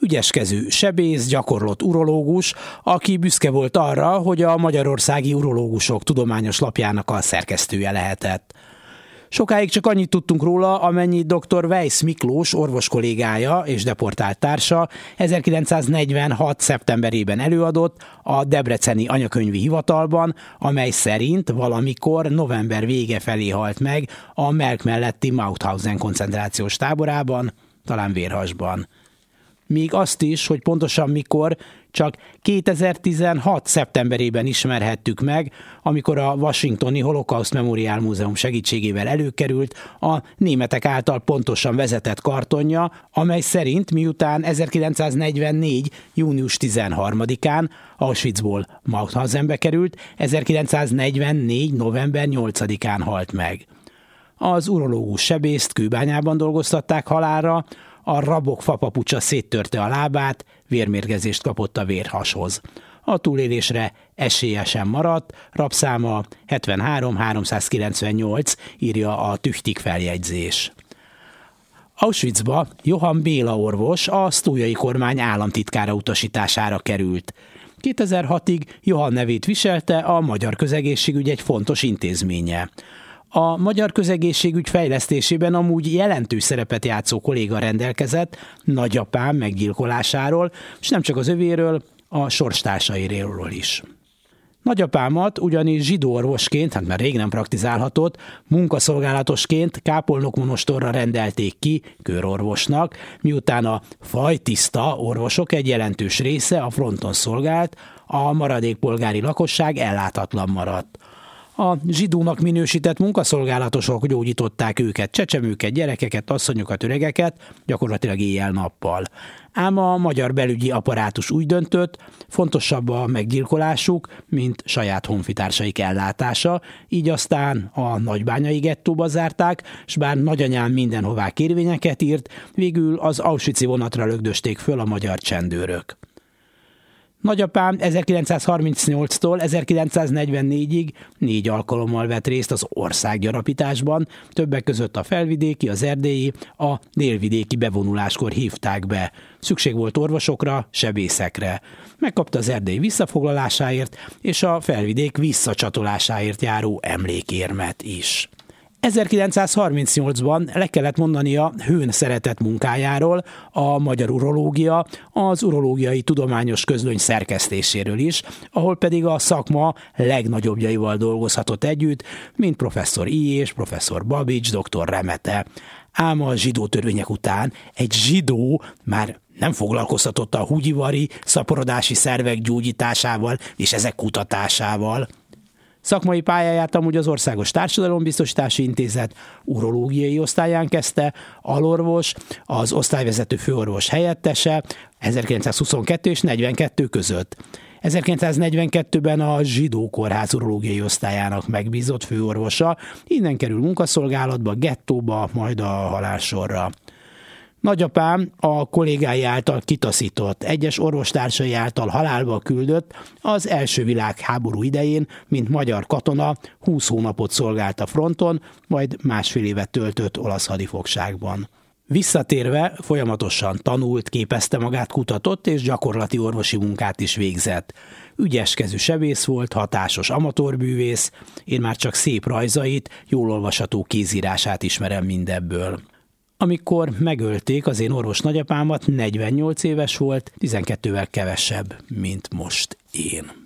Ügyeskező sebész, gyakorlott urológus, aki büszke volt arra, hogy a Magyarországi Urológusok Tudományos Lapjának a szerkesztője lehetett. Sokáig csak annyit tudtunk róla, amennyi dr. Weiss Miklós orvos kollégája és deportált társa 1946. szeptemberében előadott a Debreceni Anyakönyvi Hivatalban, amely szerint valamikor november vége felé halt meg a Melk melletti Mauthausen koncentrációs táborában, talán Vérhasban még azt is, hogy pontosan mikor, csak 2016. szeptemberében ismerhettük meg, amikor a Washingtoni Holocaust Memorial Múzeum segítségével előkerült a németek által pontosan vezetett kartonja, amely szerint miután 1944. június 13-án Auschwitzból Mauthausenbe került, 1944. november 8-án halt meg. Az urológus sebészt kőbányában dolgoztatták halára, a rabok fapapucsa széttörte a lábát, vérmérgezést kapott a vérhashoz. A túlélésre esélyesen maradt, rabszáma 73-398, írja a tüchtik feljegyzés. Auschwitzba Johann Béla orvos a sztójai kormány államtitkára utasítására került. 2006-ig Johann nevét viselte a magyar közegészségügy egy fontos intézménye. A magyar közegészségügy fejlesztésében amúgy jelentős szerepet játszó kolléga rendelkezett nagyapám meggyilkolásáról, és nem csak az övéről, a sorstársairól is. Nagyapámat ugyanis zsidó orvosként, hát már rég nem praktizálhatott, munkaszolgálatosként kápolnokmonostorra rendelték ki körorvosnak, miután a fajtiszta orvosok egy jelentős része a fronton szolgált, a maradék polgári lakosság ellátatlan maradt. A zsidónak minősített munkaszolgálatosok gyógyították őket, csecsemőket, gyerekeket, asszonyokat, öregeket, gyakorlatilag éjjel-nappal. Ám a magyar belügyi apparátus úgy döntött, fontosabb a meggyilkolásuk, mint saját honfitársaik ellátása, így aztán a nagybányai gettóba zárták, s bár nagyanyám mindenhová kérvényeket írt, végül az Auschwitz vonatra lögdösték föl a magyar csendőrök. Nagyapám 1938-tól 1944-ig négy alkalommal vett részt az országgyarapításban, többek között a felvidéki, az erdélyi, a délvidéki bevonuláskor hívták be. Szükség volt orvosokra, sebészekre. Megkapta az erdély visszafoglalásáért és a felvidék visszacsatolásáért járó emlékérmet is. 1938-ban le kellett mondania hőn szeretett munkájáról, a magyar urológia, az urológiai tudományos közlöny szerkesztéséről is, ahol pedig a szakma legnagyobbjaival dolgozhatott együtt, mint professzor I. és professzor Babics, dr. Remete. Ám a zsidó törvények után egy zsidó már nem foglalkoztatott a húgyivari, szaporodási szervek gyógyításával és ezek kutatásával. Szakmai pályáját amúgy az Országos Társadalombiztosítási Intézet urológiai osztályán kezdte, alorvos, az osztályvezető főorvos helyettese 1922 és 42 között. 1942-ben a Zsidó Kórház urológiai osztályának megbízott főorvosa, innen kerül munkaszolgálatba, gettóba, majd a halálsorra. Nagyapám a kollégái által kitaszított, egyes orvostársai által halálba küldött az első világháború idején, mint magyar katona, 20 hónapot szolgált a fronton, majd másfél évet töltött olasz hadifogságban. Visszatérve folyamatosan tanult, képezte magát, kutatott és gyakorlati orvosi munkát is végzett. Ügyeskező sebész volt, hatásos amatőrbűvész, én már csak szép rajzait, jól olvasható kézírását ismerem mindebből. Amikor megölték az én orvos nagyapámat, 48 éves volt, 12-vel kevesebb, mint most én.